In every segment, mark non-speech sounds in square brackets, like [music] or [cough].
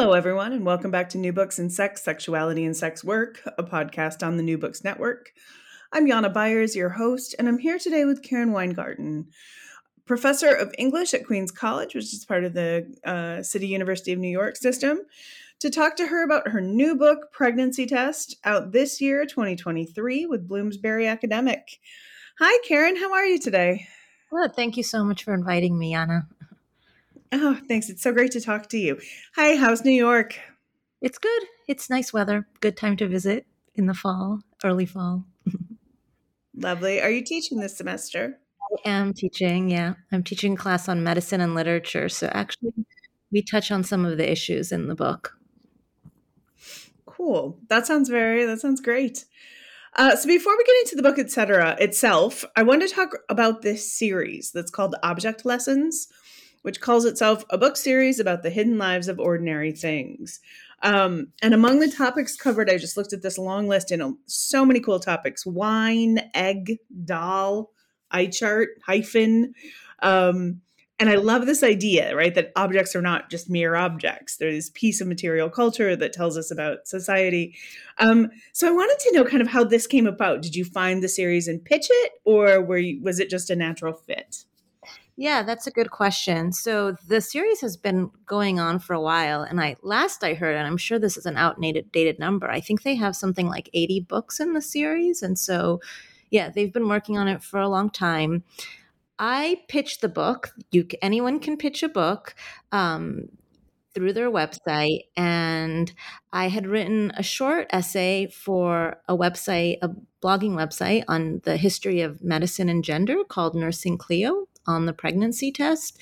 Hello, everyone, and welcome back to New Books in Sex, Sexuality, and Sex Work, a podcast on the New Books Network. I'm Jana Byars, your host, and I'm here today with Karen Weingarten, professor of English at Queens College, which is part of the uh, City University of New York system, to talk to her about her new book, Pregnancy Test, out this year, 2023, with Bloomsbury Academic. Hi, Karen. How are you today? Well, thank you so much for inviting me, Jana. Oh, thanks. It's so great to talk to you. Hi, how's New York? It's good. It's nice weather. Good time to visit in the fall, early fall. Lovely. Are you teaching this semester? I am teaching, yeah. I'm teaching a class on medicine and literature. So actually, we touch on some of the issues in the book. Cool. That sounds very, that sounds great. Uh, so before we get into the book, etc., itself, I want to talk about this series that's called Object Lessons which calls itself a book series about the hidden lives of ordinary things. Um, and among the topics covered, I just looked at this long list and so many cool topics wine, egg, doll, eye chart, hyphen. Um, and I love this idea, right? That objects are not just mere objects. They're this piece of material culture that tells us about society. Um, so I wanted to know kind of how this came about. Did you find the series and pitch it, or were you, was it just a natural fit? Yeah, that's a good question. So the series has been going on for a while, and I last I heard, and I'm sure this is an outdated dated number. I think they have something like 80 books in the series, and so yeah, they've been working on it for a long time. I pitched the book. You anyone can pitch a book. Um, through their website and I had written a short essay for a website, a blogging website on the history of medicine and gender called Nursing Clio on the pregnancy test.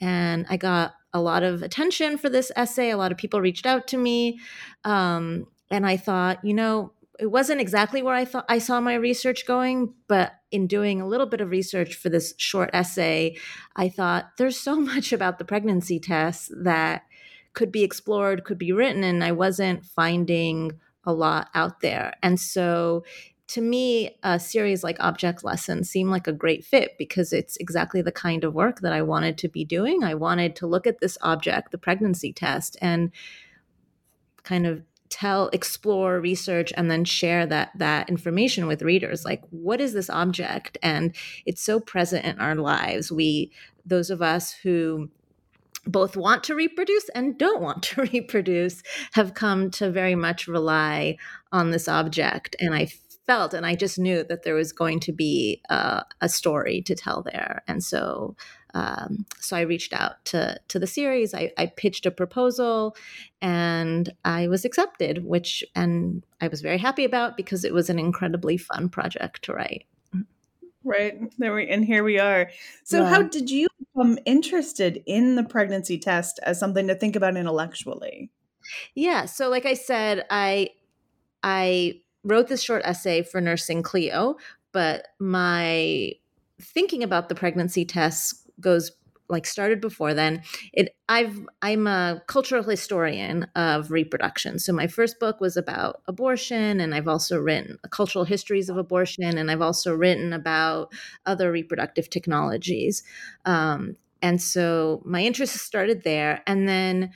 And I got a lot of attention for this essay. A lot of people reached out to me. Um, and I thought, you know, it wasn't exactly where I thought I saw my research going, but in doing a little bit of research for this short essay, I thought there's so [laughs] much about the pregnancy test that could be explored, could be written, and I wasn't finding a lot out there. And so to me, a series like Object Lessons seemed like a great fit because it's exactly the kind of work that I wanted to be doing. I wanted to look at this object, the pregnancy test, and kind of tell explore research and then share that that information with readers. Like what is this object? And it's so present in our lives. We those of us who both want to reproduce and don't want [laughs] to reproduce have come to very much rely on this object. And i felt and i just knew that there was going to be uh, a story to tell there. And so um, so i reached out to to the series. I, I pitched a proposal and i was accepted which and i was very happy about because it was an incredibly fun project to write. Right. There we and here we are. So yeah. how did you become interested in the pregnancy test as something to think about intellectually? Yeah. So like i said i i wrote this short essay for Nursing Clio, but my thinking about the pregnancy test goes like started before then. It i've i'm a cultural historian of reproduction. So my first book was about abortion and i've also written cultural histories of abortion and i've also written about other reproductive technologies. Um, and so my interest started there. And then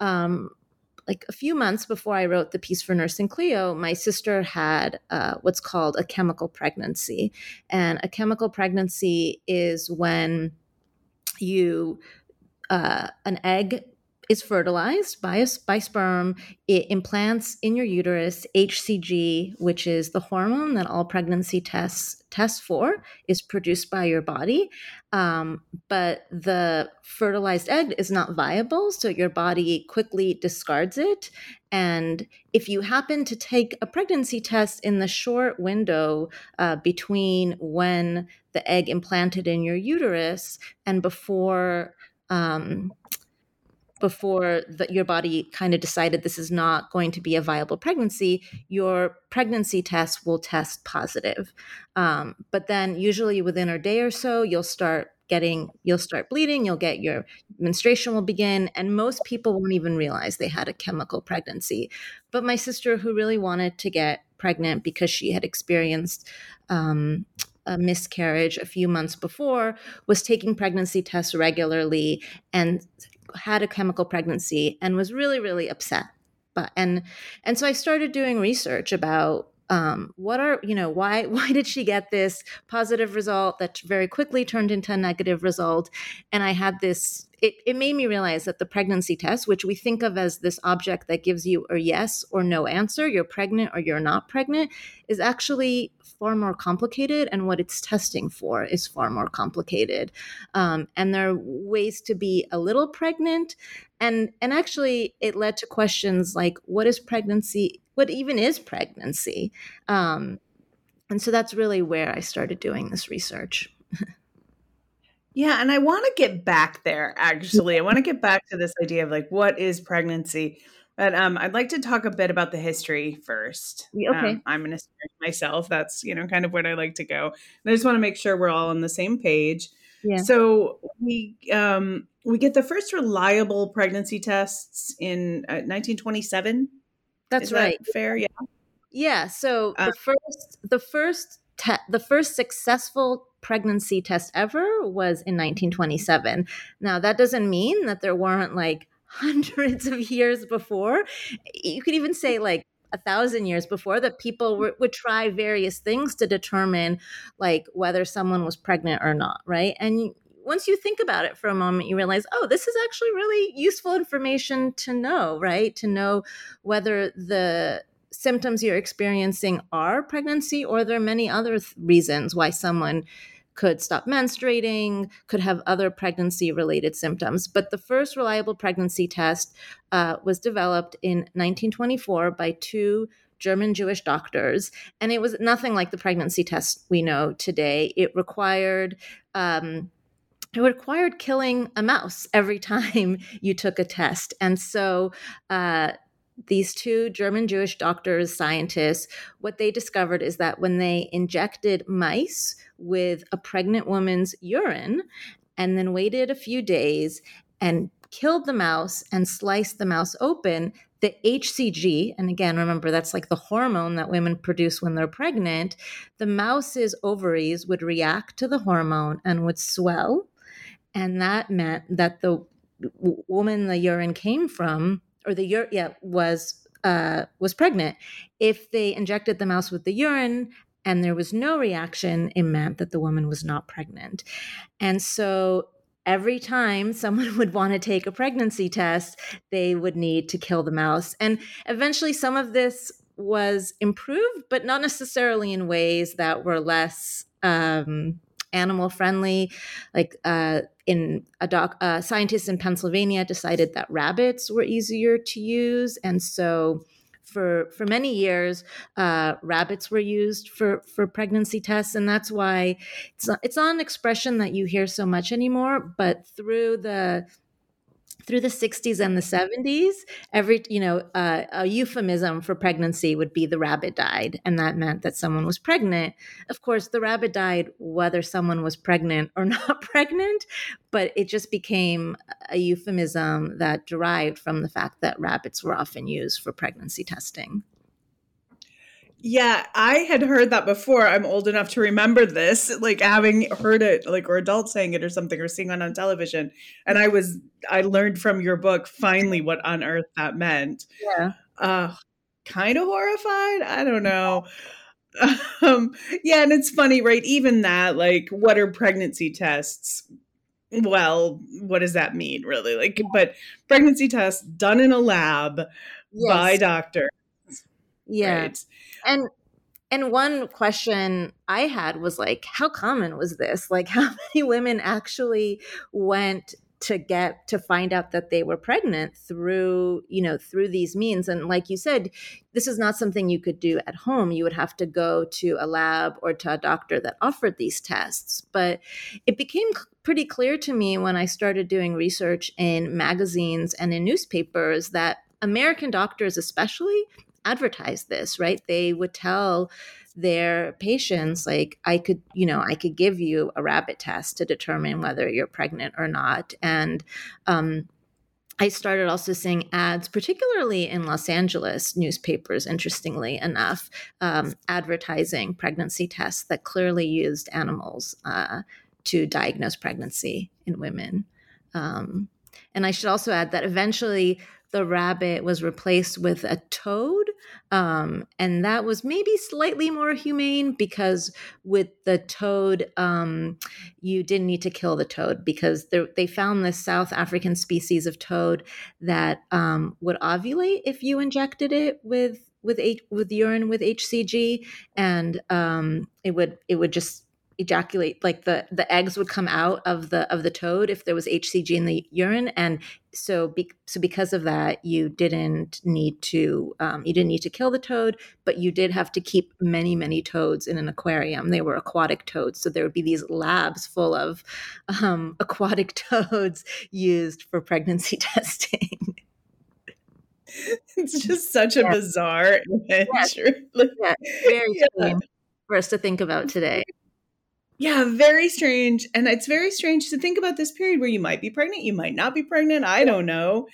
um, like a few months before I wrote the piece for Nursing Clio, my sister had uh, what's called a chemical pregnancy. And a chemical pregnancy is when you, uh, an egg is fertilized by, a, by sperm. It implants in your uterus HCG, which is the hormone that all pregnancy tests test for, is produced by your body. Um, but the fertilized egg is not viable, so your body quickly discards it. And if you happen to take a pregnancy test in the short window uh, between when the egg implanted in your uterus and before um, before the, your body kind of decided this is not going to be a viable pregnancy, your pregnancy test will test positive. Um, but then, usually within a day or so, you'll start getting, you'll start bleeding, you'll get your menstruation will begin, and most people won't even realize they had a chemical pregnancy. But my sister, who really wanted to get pregnant because she had experienced um, a miscarriage a few months before, was taking pregnancy tests regularly and had a chemical pregnancy and was really really upset. But and and so i started doing research about um, what are you know why [laughs] why did she get this positive result that very quickly turned into a negative result? And i had this it, it made me realize that the pregnancy test which we think of as this object that gives you a yes or no answer you're pregnant or you're not pregnant is actually far more complicated and what it's testing for is far more complicated. Um, and there are ways to be a little pregnant and and actually it led to questions like what is pregnancy what even is pregnancy? Um, and so that's really where i started doing this research [laughs] yeah and i want to get back there actually i want to get back to this idea of like what is pregnancy but um, I'd like to talk a bit about the history first. Okay. Um, I'm going to start myself. That's you know kind of where I like to go. And I just want to make sure we're all on the same page. Yeah. So we um, we get the first reliable pregnancy tests in uh, 1927. That's Is right. That fair, yeah. Yeah. So Uh, the first, the first, te- the first successful pregnancy test ever was in 1927. Now that doesn't mean that there weren't like [laughs] hundreds of years before. You could even say like a thousand years before that people mm-hmm. w- would try various things to determine like whether someone was pregnant or not, right? And once you think about it for a moment, you realize, oh, this is actually really useful information to know, right? To know whether the symptoms you're experiencing are pregnancy or there are many other th- reasons why someone could stop menstruating, could have other pregnancy related symptoms. But the first reliable pregnancy test uh, was developed in 1924 by two German Jewish doctors. And it was nothing like the pregnancy test we know today. It required, um, it required killing a mouse every [laughs] time you took a test. And so, uh, these two German Jewish doctors, scientists, what they discovered is that when they injected mice with a pregnant woman's urine and then waited a few days and killed the mouse and sliced the mouse open, the HCG, and again, remember that's like the hormone that women produce when they're pregnant, the mouse's ovaries would react to the hormone and would swell. And that meant that the woman the urine came from or the urine yeah was uh, was pregnant. If they injected the mouse with the urine and there was no reaction, it meant that the woman was not pregnant. And so every time [laughs] someone would want to take a pregnancy test, they would need to kill the mouse. And eventually, some of this was improved, but not necessarily in ways that were less. Um, animal friendly like uh, in a doc uh, scientists in pennsylvania decided that rabbits were easier to use. And so for for many years uh, rabbits were used for for pregnancy tests. And that's why it's not, it's not an expression that you hear so much anymore but through the through the 60s and the 70s every you know uh, a euphemism for pregnancy would be the rabbit died and that meant that someone was pregnant. Of course the rabbit died whether someone was pregnant or [laughs] not pregnant but it just became a euphemism that derived from the fact that rabbits were often used for pregnancy testing Yeah, I had heard that before. I'm old enough to remember this, like having heard it, like or adults saying it or something, or seeing it on television. And I was, I learned from your book finally what on earth that meant. yeah Uh, kind of horrified. I don't know. Um, yeah, and it's funny, right? Even that, like, what are pregnancy tests? Well, what does that mean, really? Like, but pregnancy tests done in a lab by Yes. doctor, yeah. Right? and and one question i had was like how common was this? Like [laughs] how many women actually went to get to find out that they were pregnant through you know through these means? And like you said this is not something you could do at home. You would have to go to a lab or to a doctor that offered these tests. But it became pretty clear to me when i started doing research in magazines and in newspapers that american doctors especially advertise this right they would tell their patients like i could you know i could give you a rabbit test to determine whether you're pregnant or not and um, I started also seeing ads, particularly in Los Angeles newspapers, interestingly enough, um, advertising pregnancy tests that clearly used animals uh, to diagnose pregnancy in women. Um, and I should also add that eventually the rabbit was replaced with a toad. Um, and that was maybe slightly more humane because with the toad, um, you didn't need to kill the toad because they found this South African species of toad that um, would ovulate if you injected it with with H- with urine with HCG, and um, it would it would just ejaculate like the the eggs would come out of the of the toad if there was hcg in the urine and so be, so because of that you didn't need to um, you didn't need to kill the toad but you did have to keep many many toads in an aquarium they were aquatic toads so there would be these labs full of um, [laughs] aquatic toads used for pregnancy [laughs] testing it's just such a yeah. bizarre image. Yeah. [laughs] yeah. very yeah. for us to think about today yeah, very strange. And it's very strange to think about this period where you might be pregnant, you might not be pregnant, I don't know.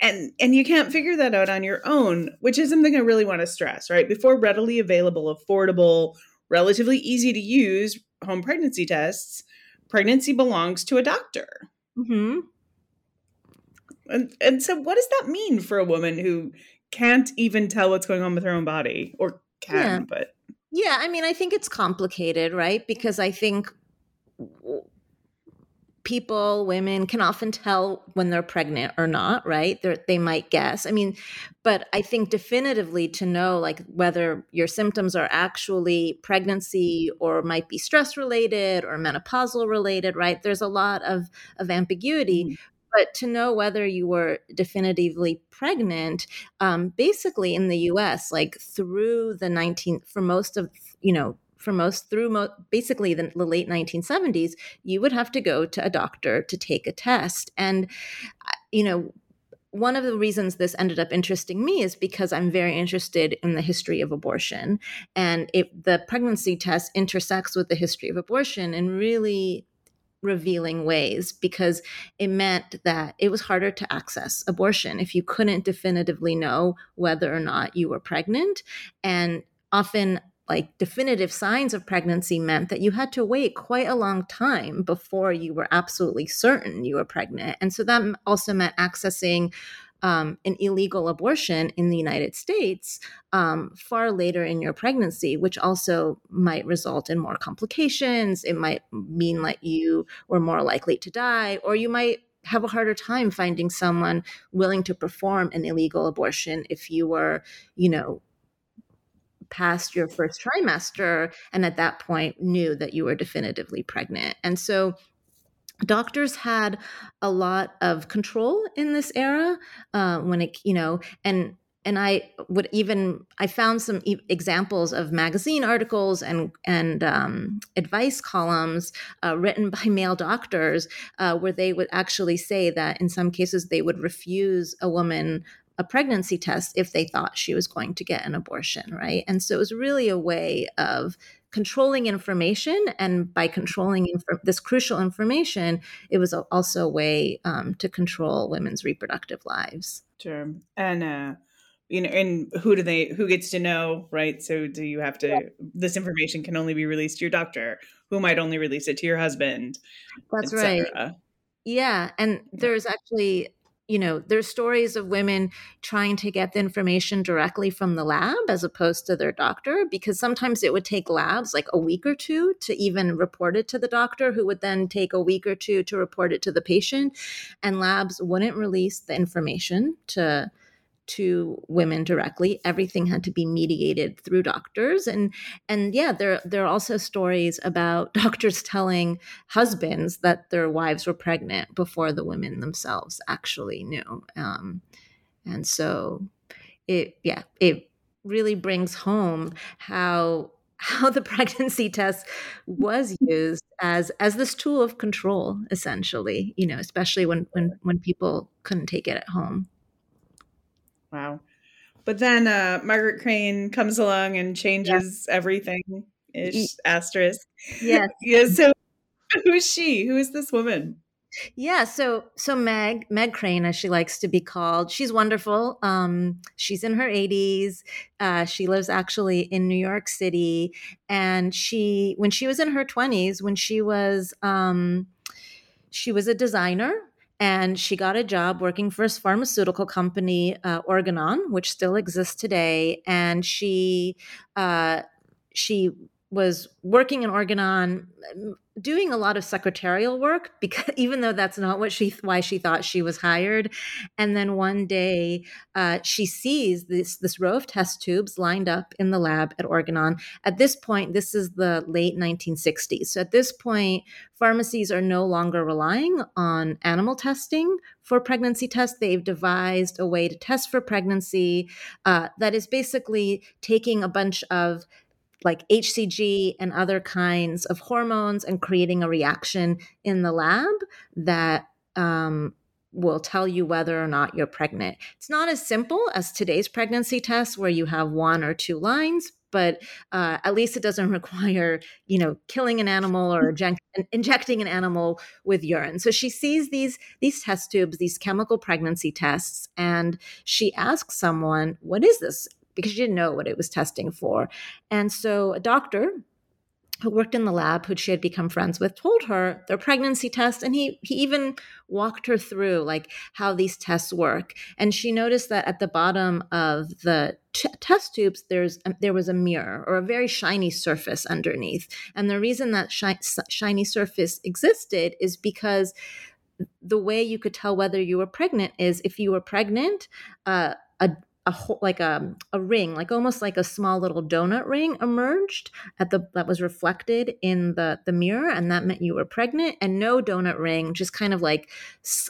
And and you can't figure that out on your own, which is something I really want to stress, right? Before readily available, affordable, relatively easy to use home pregnancy tests, pregnancy belongs to a doctor. Mm-hmm. And and so what does that mean for a woman who can't even tell what's going on with her own body or can, yeah. but yeah, I mean, I think it's complicated, right? Because I think people, women can often tell when they're pregnant or not, right? They're, they might guess. I mean, but I think definitively to know like whether your symptoms are actually pregnancy or might be stress related or menopausal related, right? There's a lot of of ambiguity. Mm-hmm but to know whether you were definitively pregnant um, basically in the us like through the 19th for most of you know for most through mo- basically the, the, late 1970s you would have to go to a doctor to take a test and you know one of the reasons this ended up interesting me is because I'm very interested in the history of abortion. And if the pregnancy test intersects with the history of abortion in really revealing ways because it meant that it was harder to access abortion if you couldn't definitively know whether or not you were pregnant. And often, like definitive signs of pregnancy meant that you had to wait quite a long time before you were absolutely certain you were pregnant. And so that also meant accessing um, an illegal abortion in the United States um, far later in your pregnancy, which also might result in more complications. It might mean that you were more likely to die, or you might have a harder time finding someone willing to perform an illegal abortion if you were, you know, past your first trimester and at that point knew that you were definitively pregnant. And so doctors had a lot of control in this era uh, when it you know and and I would even I found some e- examples of magazine articles and and um, advice columns uh, written [laughs] by male doctors uh, where they would actually say that in some cases they would refuse a woman a pregnancy test if they thought she was going to get an abortion, right? And so it was really a way of controlling information and by controlling inf- this crucial information it was also a way um, to control women's reproductive lives. Sure. And uh you know and who do they who gets to know right? So do you have to yeah. this information can only be released to your doctor who might only release it to your husband that's right. Yeah and there's actually you know, there's stories of women trying to get the information directly from the lab as opposed to their doctor, because sometimes it would take labs like a week or two to even report it to the doctor, who would then take a week or two to report it to the patient. And labs wouldn't release the information to to women directly. Everything had to be mediated through doctors. And and yeah there there are also stories about [laughs] doctors telling husbands that their wives were pregnant before the women themselves actually knew. Um, and so it yeah it really brings home how how the [laughs] pregnancy test was used as as this tool of control essentially you know especially when when when people couldn't take it at home wow. But then uh margaret crane comes along and changes yeah. everything ish asterisk. Yes. [laughs] Yeah so who's she? Who is this woman? Yeah, so so Meg Meg Crane, as she likes to be called, she's wonderful. Um, she's in her 80s. Uh, she lives actually in New York City, and she when she was in her 20s, when she was um, she was a designer and she got a job working for a pharmaceutical company, uh, Organon, which still exists today. And she uh, she was working in Organon, doing a lot of secretarial work because [laughs] even though that's not what she why she thought she was hired. And then one day uh, she sees this this row of test tubes lined up in the lab at organon at this point this is the late 1960s so at this point pharmacies are no longer relying on animal testing for pregnancy tests. They've devised a way to test for pregnancy uh, that is basically taking a bunch of like HCG and other kinds of hormones and creating a reaction in the lab that um, will tell you whether or not you're pregnant. It's not as simple as today's pregnancy test where you have one or two lines, but uh, at least it doesn't [laughs] require, you know, killing an animal or [laughs] inject, injecting an animal with urine. So she sees these these test tubes, these chemical pregnancy tests, and she asks someone, "What is this?" Because she didn't know what it was testing for. And so a doctor who worked in the lab, who she had become friends with, told her their pregnancy test, and he he even walked her through like how these tests work. And she noticed that at the bottom of the t- test tubes, there's a, there was a mirror or a very shiny surface underneath. And the reason that shi- shiny surface existed is because the way you could tell whether you were pregnant is if you were pregnant, uh, a a whole, like a, a ring, like almost like a small little donut ring emerged at the that was reflected in the the mirror, and that meant you were pregnant. And no donut ring, just kind of like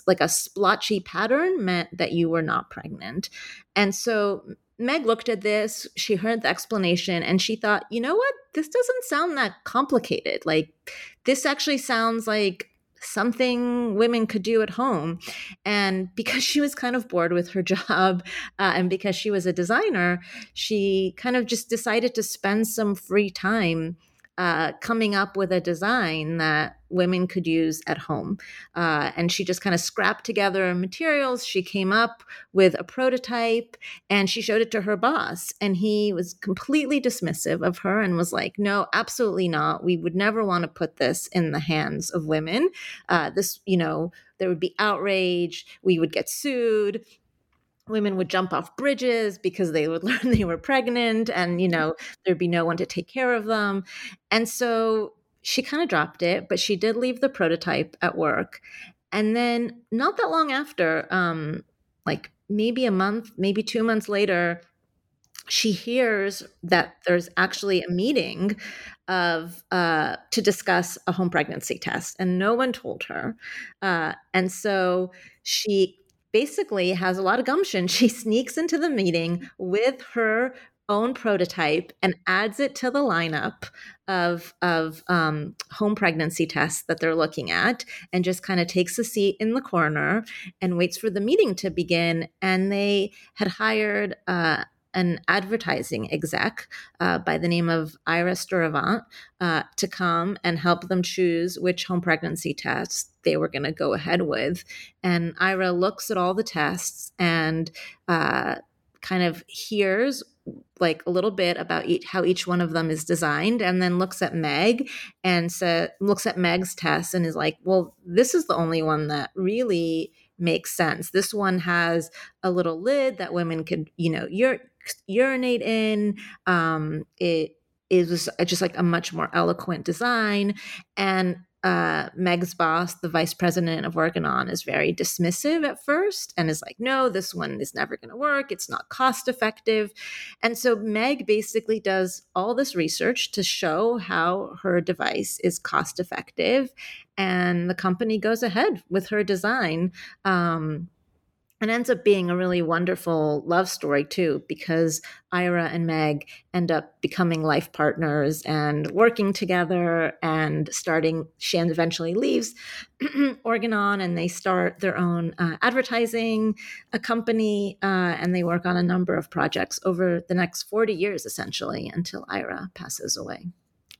like a splotchy pattern, meant that you were not pregnant. And so Meg looked at this, she heard the explanation, and she thought, you know what? This doesn't sound that complicated. Like, this actually sounds like something women could do at home. And because she was kind of bored with her [laughs] job uh, and because she was a designer, she kind of just decided to spend some free time uh, coming up with a design that women could use at home. Uh, and she just kind of scrapped together materials. She came up with a prototype and she showed it to her boss. And he was completely dismissive of her and was like, no, absolutely not. We would never want to put this in the hands of women. Uh, this, you know, there would be outrage. We would get sued women would jump off bridges because they would [laughs] learn they were pregnant and you know there'd be no one to take care of them. And so she kind of dropped it but she did leave the prototype at work. And then not that long after um like maybe a month maybe 2 months later she hears that there's actually a meeting of uh, to discuss a home pregnancy test and no one told her. Uh, and so she basically has a lot of gumption. [laughs] She sneaks into the meeting with her own prototype and adds it to the lineup of of um, home pregnancy tests that they're looking at, and just kind of takes a seat in the corner and waits for the meeting to begin. And they had hired. Uh, an advertising exec uh, by the name of Ira Sturtevant uh, to come and help them choose which home pregnancy test they were going to go ahead with. And Ira looks at all the tests and uh, kind of hears like a little bit about each, how each one of them is designed and then looks at meg and sa- looks at meg's test and is like well this is the only one that really makes sense this one has a little lid that women could you know ur- urinate in um, it is just like a much more eloquent design and uh, Meg's boss, the vice president of Organon, is very dismissive at first and is like, no, this one is never going to work. It's not cost effective. And so Meg basically does all this research to show how her device is cost effective. And the company goes ahead with her design. Um, and ends up being a really wonderful love story too because ira and meg end up becoming life partners and working together and starting shan eventually leaves [clears throat] organon and they start their own uh, advertising a company uh, and they work on a number of projects over the next 40 years essentially until ira passes away.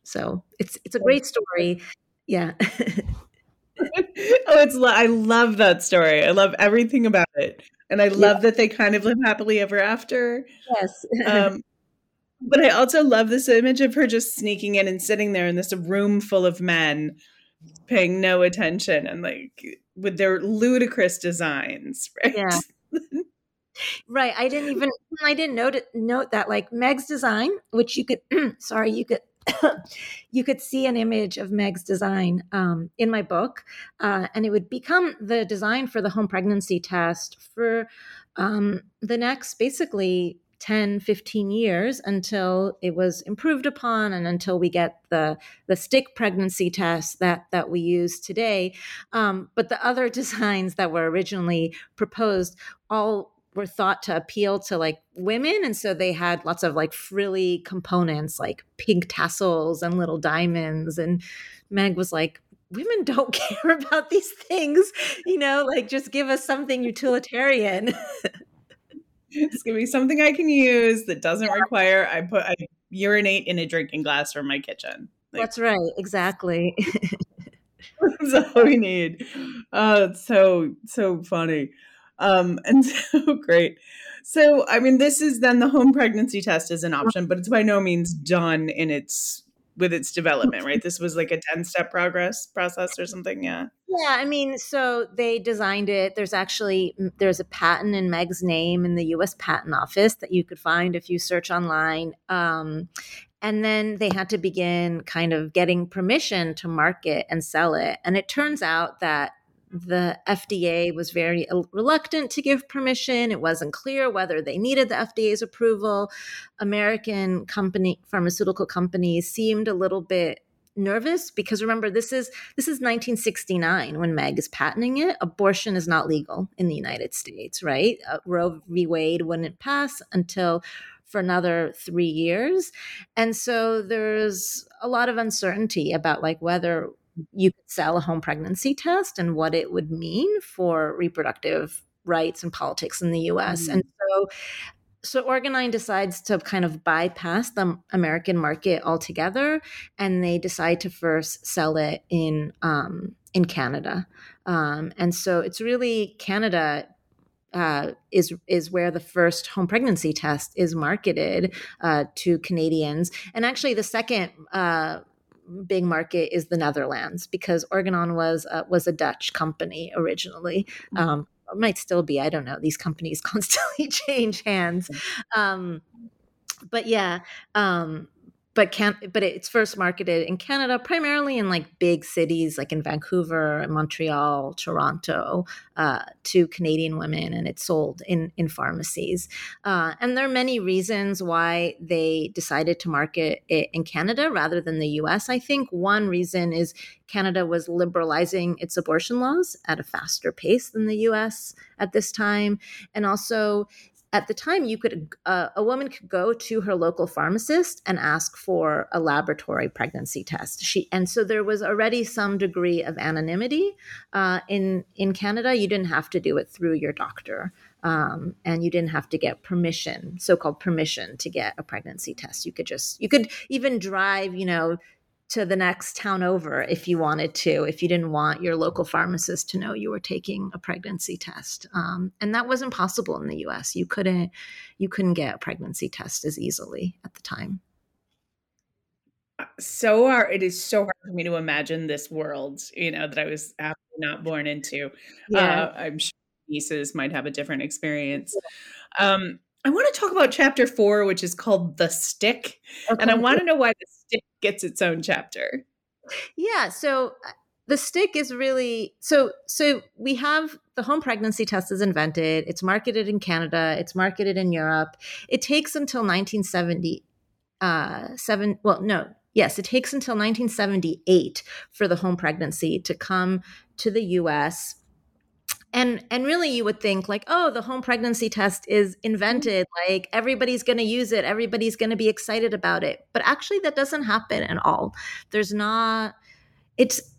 So it's it's a great story. Yeah [laughs] [laughs] oh, it's I love that story. I love everything about it, and I love yeah. that they kind of live happily ever after. Yes. um, but I also love this image of her just sneaking in and sitting there in this room full of men, paying no attention and like with their ludicrous designs. [laughs] Right? Yeah. right. I didn't even I didn't note note that like Meg's design, which you could [clears throat] sorry you could you could see an image of Meg's design um, in my book, uh, and it would become the design for the home pregnancy test for um, the next basically 10 15 years until it was improved upon and until we get the the stick pregnancy test that that we use today. Um, but the other [laughs] designs that were originally proposed all were thought to appeal to like women and so they had lots of like frilly components like pink tassels and little diamonds and meg was like women [laughs] don't care about these things you know like just give us something utilitarian. It's gonna be something i can use that doesn't yeah. require i put i urinate in a drinking glass from my kitchen. Like, that's right exactly. [laughs] [laughs] That's all we need. Oh it's so so funny um, [laughs] and so great. So, I mean, this is then the home pregnancy test is an option, but it's by no means done in its with its development, right? This was like a 10 step progress process or something. Yeah. Yeah. I mean, so they designed it. There's actually, there's a patent in Meg's name in the U.S. Patent Office that you could find if you search online. Um, and then they had to begin kind of getting permission to market and sell it. And it turns out that the FDA was very reluctant to give permission. It wasn't clear whether they needed the FDA's approval. American company pharmaceutical companies seemed a little bit nervous because remember this is this is 1969 when Meg is patenting it. Abortion is not legal in the United States, right? Uh, Roe v. Wade wouldn't pass until for another three years, and so there's a lot of uncertainty about like whether you could sell a home pregnancy test and what it would mean for reproductive rights and politics in the US. Mm-hmm. And so so Organon decides to kind of bypass the American market altogether, and they decide to first sell it in um, in Canada. Um, and so it's really Canada uh, is is where the first home pregnancy test is marketed uh, to Canadians, and actually the second uh, big market is the Netherlands because Organon was uh, was a Dutch company originally. Mm-hmm. Um, might still be. I don't know. These companies [laughs] constantly change hands. Mm-hmm. Um, but yeah, um, but can but it's first marketed in Canada primarily in like big cities like in Vancouver, Montreal, Toronto uh, to Canadian women, and it's sold in in pharmacies. Uh, and there are many reasons why they decided to market it in Canada rather than the U.S. I think one reason is Canada was liberalizing its abortion laws at a faster pace than the U.S. at this time, and also at the time you could uh, a woman could go to her local pharmacist and ask for a laboratory pregnancy test. She and so there was already some degree of anonymity uh, in in canada. You didn't have to do it through your doctor um, and you didn't have to get permission so-called permission to get a pregnancy test. You could just you could even drive you know to the next town over if you wanted to, if you didn't want your local pharmacist to know you were taking a pregnancy test. Um, and that wasn't possible in the U.S. You couldn't you couldn't get a pregnancy test as easily at the time. Uh, so hard. It is so hard for me to imagine this world, you know, that I was not born into. Yeah. Uh, I'm sure nieces might have a different experience. Um, I want to talk about chapter four, which is called The Stick. Okay. And I want to know why the stick gets its own chapter. Yeah. So the stick is really so so we have the home pregnancy test is invented it's marketed in canada it's marketed in europe it takes until 1970 uh seven well no yes it takes until 1978 for the home pregnancy to come to the us and and really you would think like oh the home pregnancy test is mm-hmm. invented like everybody's going to use it everybody's going to be excited about it. But actually that doesn't happen at all. There's not it's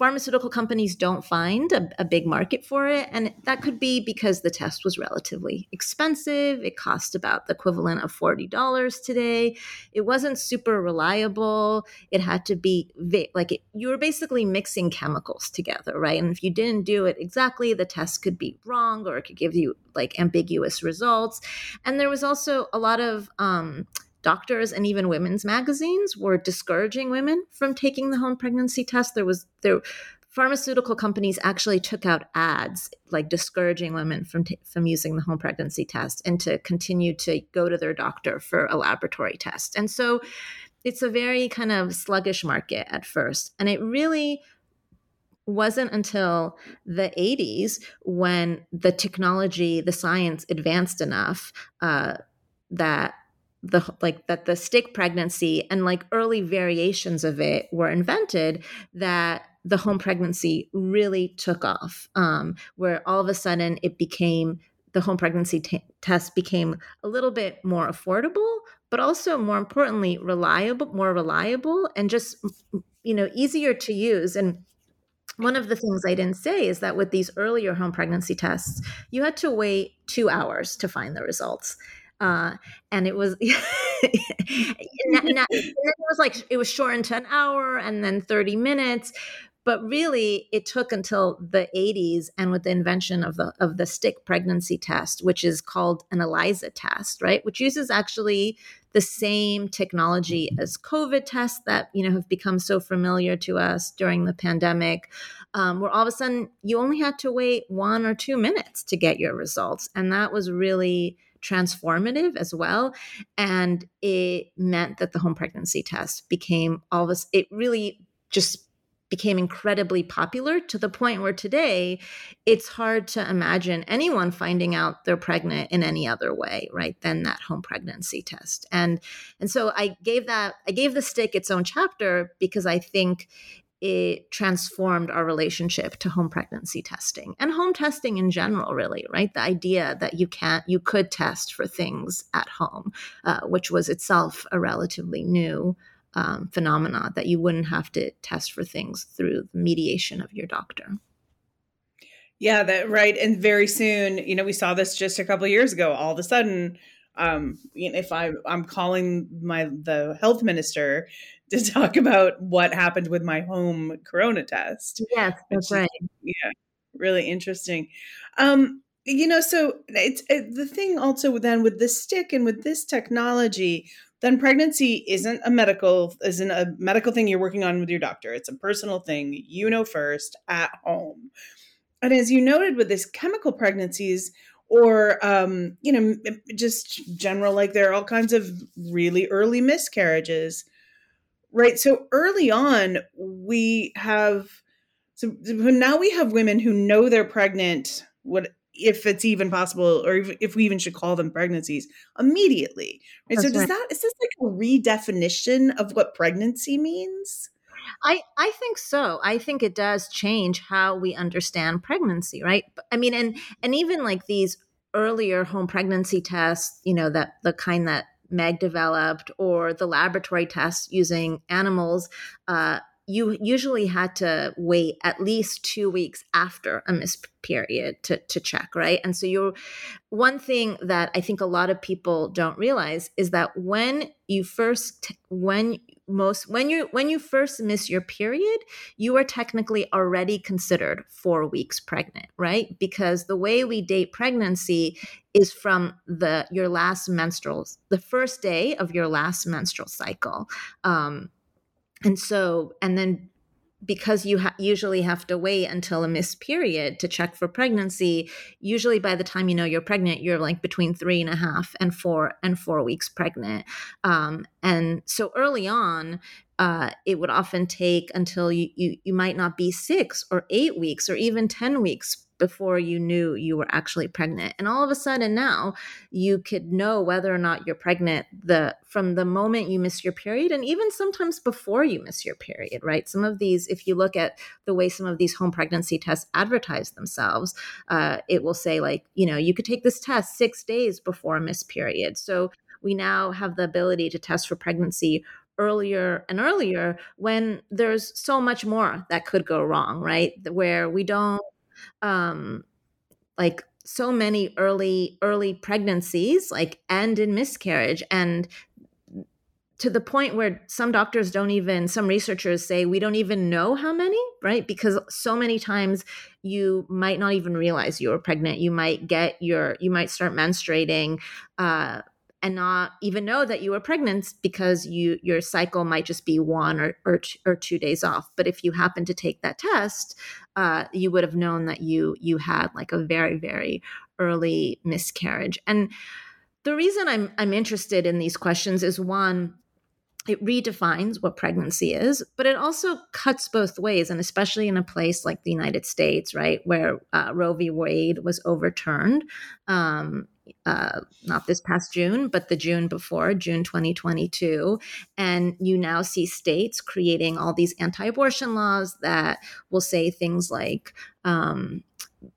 pharmaceutical companies don't find a, a, big market for it. And that could be because the test was relatively expensive. It cost about the equivalent of $40 today. It wasn't super reliable. It had to be like it, you were basically mixing chemicals together, right? And if you didn't do it exactly, the test could be wrong or it could give you like ambiguous results. And there was also a lot of, um, doctors and even women's magazines were discouraging women from taking the home pregnancy test. There was there pharmaceutical companies actually took out ads like discouraging women from t- from using the home pregnancy test and to continue to go to their doctor for a laboratory test. And so it's a very kind of sluggish market at first. And it really wasn't until the 80s when the technology, the science advanced enough uh, that the like that the stick pregnancy and like early variations of it were invented that the home pregnancy really took off um, where all of a sudden it became the home pregnancy t- test became a little bit more affordable but also more importantly reliable more reliable and just you know easier to use. And one of the things I didn't say is that with these earlier home pregnancy tests, you had to wait two hours to find the results uh, and it was [laughs] not, it was like it was shortened to an hour and then 30 minutes but really it took until the 80s and with the invention of the of the stick pregnancy test which is called an ELISA test right? Which uses actually the same technology as covid tests that you know have become so familiar to us during the pandemic um, where all of a sudden you only had to wait one or two minutes to get your results and that was really transformative as well. And it meant that the home pregnancy test became all this, it really just became incredibly popular to the point where today it's hard to imagine anyone finding out they're pregnant in any other way right than that home pregnancy test and and so i gave that i gave the stick its own chapter because i think it transformed our relationship to home pregnancy testing and home testing in general really right? The idea that you can't you could test for things at home uh, which was itself a relatively new um, phenomena that you wouldn't have to test for things through the mediation of your doctor. Yeah that right and very soon you know we saw this just a couple years ago all of a sudden um, if I, I'm calling my the health minister to talk about what happened with my home corona test. Yes, that's right. Yeah, really interesting. Um, you know, so it's it, the thing also then with this stick and with this technology, then pregnancy isn't a medical isn't a medical thing you're working on with your doctor. It's a personal thing you know first at home. And as you noted with this chemical pregnancies, or um, you know just general like there are all kinds of really early miscarriages right so early on we have so now we have women who know they're pregnant what if it's even possible or if, if we even should call them pregnancies immediately right That's so does right. that is this like a redefinition of what pregnancy means I, I think so. I think it does change how we understand pregnancy, right? I mean, and and even like these earlier home pregnancy tests, you know, that the kind that Meg developed, or the laboratory tests using animals, uh, you usually had to wait at least two weeks after a missed period to, to check, right? And so you're one thing that I think a lot of people don't realize is that when you first when most when you when you first miss your period you are technically already considered 4 weeks pregnant right because the way we date pregnancy is from the your last menstrual the first day of your last menstrual cycle um and so and then because you ha- usually have to wait until a missed period to check for pregnancy usually by the time you know you're pregnant you're like between three and a half and four and four weeks pregnant. Um, and so early on uh, it would often take until you, you you might not be six or eight weeks or even 10 weeks before you knew you were actually pregnant. And all of a sudden now you could know whether or not you're pregnant the from the moment you miss your period and even sometimes before you miss your period right? Some of these if you look at the way some of these home pregnancy tests advertise themselves uh, it will say like you know you could take this test six days before a missed period. So we now have the ability to test for pregnancy earlier and earlier when there's so much more that could go wrong right? Where we don't um like so many early early pregnancies like end in miscarriage and to the point where some doctors don't even some researchers say we don't even know how many right? Because so many times you might not even realize you were pregnant. You might get your you might start menstruating uh, and not even know that you were pregnant because you your cycle might just be one or or, or two days off. But if you happen to take that test, uh, you would have known that you you had like a very very early miscarriage. And the reason I'm I'm interested in these questions is one it redefines what pregnancy is, but it also cuts both ways, and especially in a place like the United States, right, where uh, Roe v. Wade was overturned. Um, uh, not this past June, but the June before, June 2022. And you now see states creating all these anti abortion laws that will say things like, um,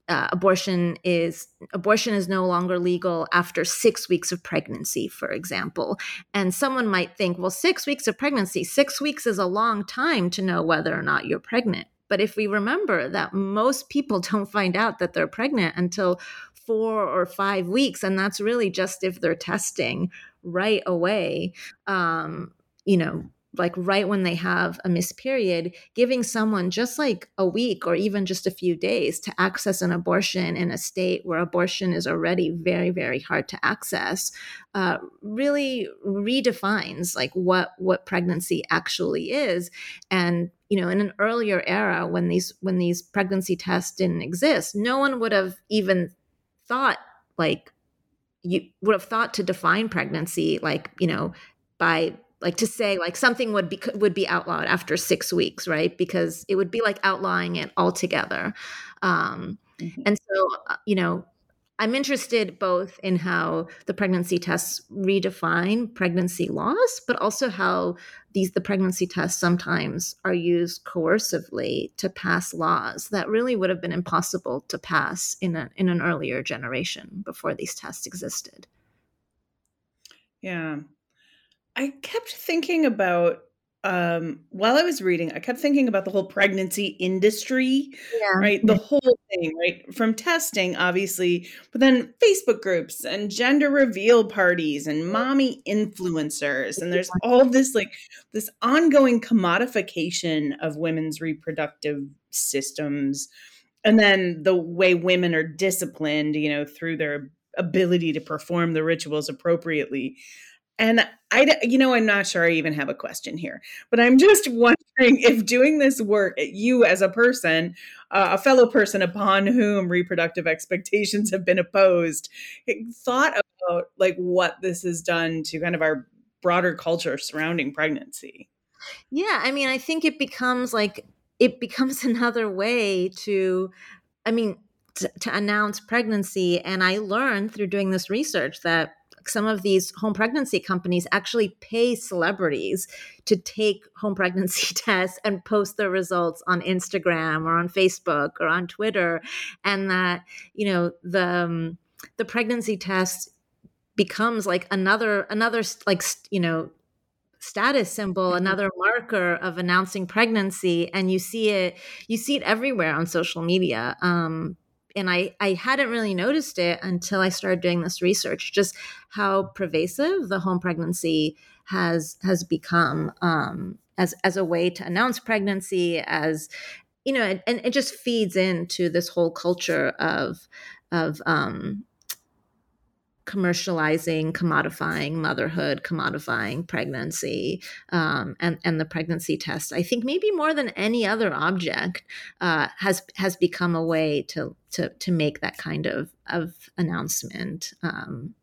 uh, abortion is abortion is no longer legal after six weeks of pregnancy, for example. And someone might think, well, six weeks of pregnancy, six weeks is a long time to know whether or not you're pregnant. But if we remember that most people [laughs] don't find out that they're pregnant until four or five weeks, and that's really just if they're testing right away. Um, you know, like right when they have a missed period, giving someone just like a week or even just a few days to access an abortion in a state where abortion is already very, very hard to access, uh, really redefines like what what pregnancy actually is. And you know, in an earlier era when these when these pregnancy tests didn't exist, no one would have even thought like you would have thought to define pregnancy like you know by like to say like something would be would be outlawed after six weeks right because it would be like outlawing it altogether um, mm-hmm. and so uh, you know I'm interested both in how the pregnancy tests redefine pregnancy loss, but also how these the pregnancy tests sometimes are used coercively to pass laws that really would have been impossible to pass in a, in an earlier generation before these tests existed. Yeah. I kept thinking about um while i was reading i kept thinking about the whole pregnancy industry yeah. right? The whole thing right? From testing obviously but then facebook groups and gender reveal parties and mommy influencers and there's all this like this ongoing commodification of women's reproductive systems and then the way women are disciplined you know through their ability to perform the rituals appropriately and I, you know, I'm not sure I even have a question here, but I'm just wondering if doing this work, you as a person, uh, a fellow person upon whom reproductive expectations have been opposed, thought about like what this has done to kind of our broader culture surrounding pregnancy. Yeah, I mean, I think it becomes like it becomes [laughs] another way to, I mean, to, to announce pregnancy. And I learned through doing this research that some of these home pregnancy companies actually pay celebrities to take home [laughs] pregnancy tests and post their results on Instagram or on Facebook or on Twitter, and that you know the um, the pregnancy test becomes like another another like you know status symbol mm-hmm. another marker of announcing pregnancy. And you see it you see it everywhere on social media. Um, and I, I hadn't really noticed it until I started doing this research, just how pervasive the home pregnancy has has become um, as as a way to announce pregnancy, as you know, and, it just feeds into this whole culture of of um, commercializing, commodifying motherhood, commodifying pregnancy, um, and and the pregnancy test. I think maybe more than any other object uh, has has become a way to to to make that kind of of announcement. Um,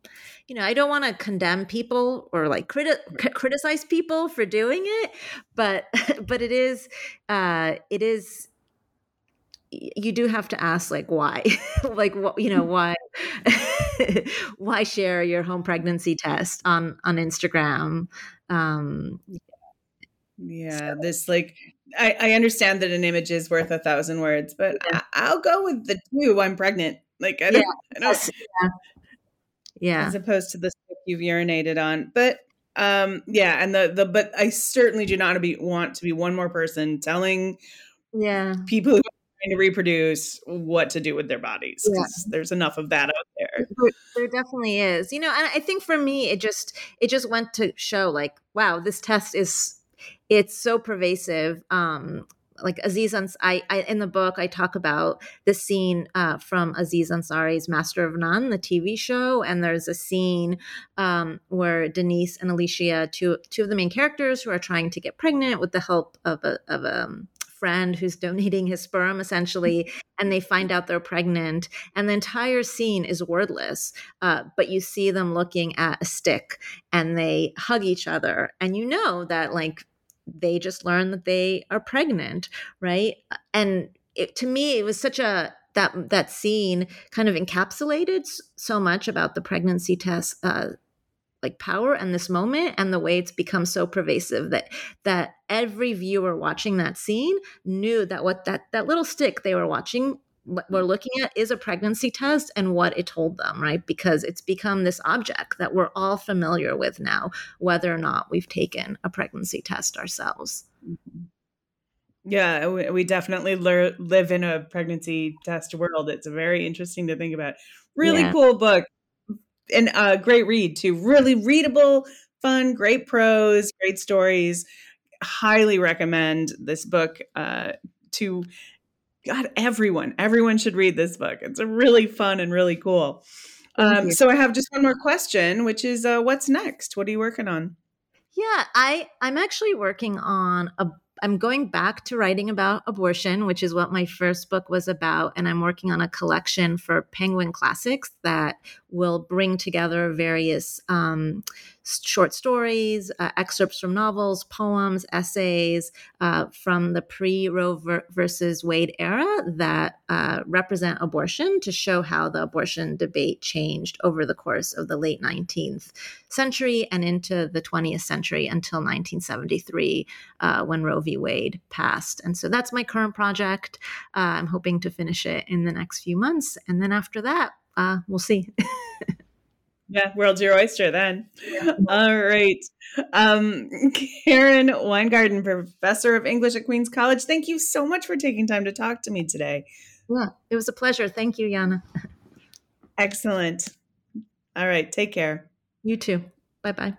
you know, I don't want to condemn people or like criti- criticize people for doing it, but [laughs] but it is uh, it is you do have to ask like why [laughs] like what you know why [laughs] why share your home pregnancy test on on instagram um yeah so. this like I, I understand that an image is worth a thousand words but yeah. I, will go with the two i'm pregnant like i don't, yeah. [laughs] I don't yeah. yeah as opposed to the stuff you've urinated on but um yeah and the the but i certainly do not be want to be one more person telling yeah people who trying to reproduce what to do with their bodies because yeah. there's enough of that out there. there. there definitely is you know and i think for me it just it just went to show like wow this test is it's so pervasive um like Aziz Ans- I, I in the book I talk about the scene uh, from Aziz Ansari's Master of None, the TV show, and there's a scene um, where Denise and Alicia, two two of the main characters, who are trying to get pregnant with the help of a of a um, friend who's donating his sperm essentially and they find out they're pregnant and the entire scene is wordless uh, but you see them looking at a stick and they hug each other and you know that like they just learned that they are pregnant right? And it, to me it was such a that that scene kind of encapsulated so much about the pregnancy test uh, like power and this moment and the way it's become so pervasive that that every viewer watching that scene knew that what that that little stick they were watching what we're looking at is a pregnancy test and what it told them right? Because it's become this object that we're all familiar with now whether or not we've taken a pregnancy test ourselves. Mm-hmm. yeah we definitely live in a pregnancy test world. It's very interesting to think about. Really yeah. cool book and a uh, great read too. Really readable, fun, great prose, great stories. Highly recommend this book uh, to God everyone. Everyone should read this book. It's a really fun and really cool. Um, so I have just one more question, which is, uh, what's next? What are you working on? Yeah, I I'm actually working on a I'm going back to writing about abortion, which is what my first book was about. And I'm working on a collection for Penguin Classics that will bring together various um, short stories, uh, excerpts from novels, poems, essays uh, from the pre Roe ver- versus Wade era that uh, represent abortion to show how the abortion debate changed over the course of the late 19th century and into the 20th century until 1973 uh, when Roe v. Wade passed. And so that's my current project. Uh, I'm hoping to finish it in the next few months. And then after that, uh, we'll see. [laughs] Yeah, world's your oyster then. [laughs] All right. Um, Karen Weingarten, professor of English at Queens College, thank you so much for taking time to talk to me today. Yeah, it was a pleasure. Thank you, Yana. Excellent. All right. Take care. You too. Bye bye.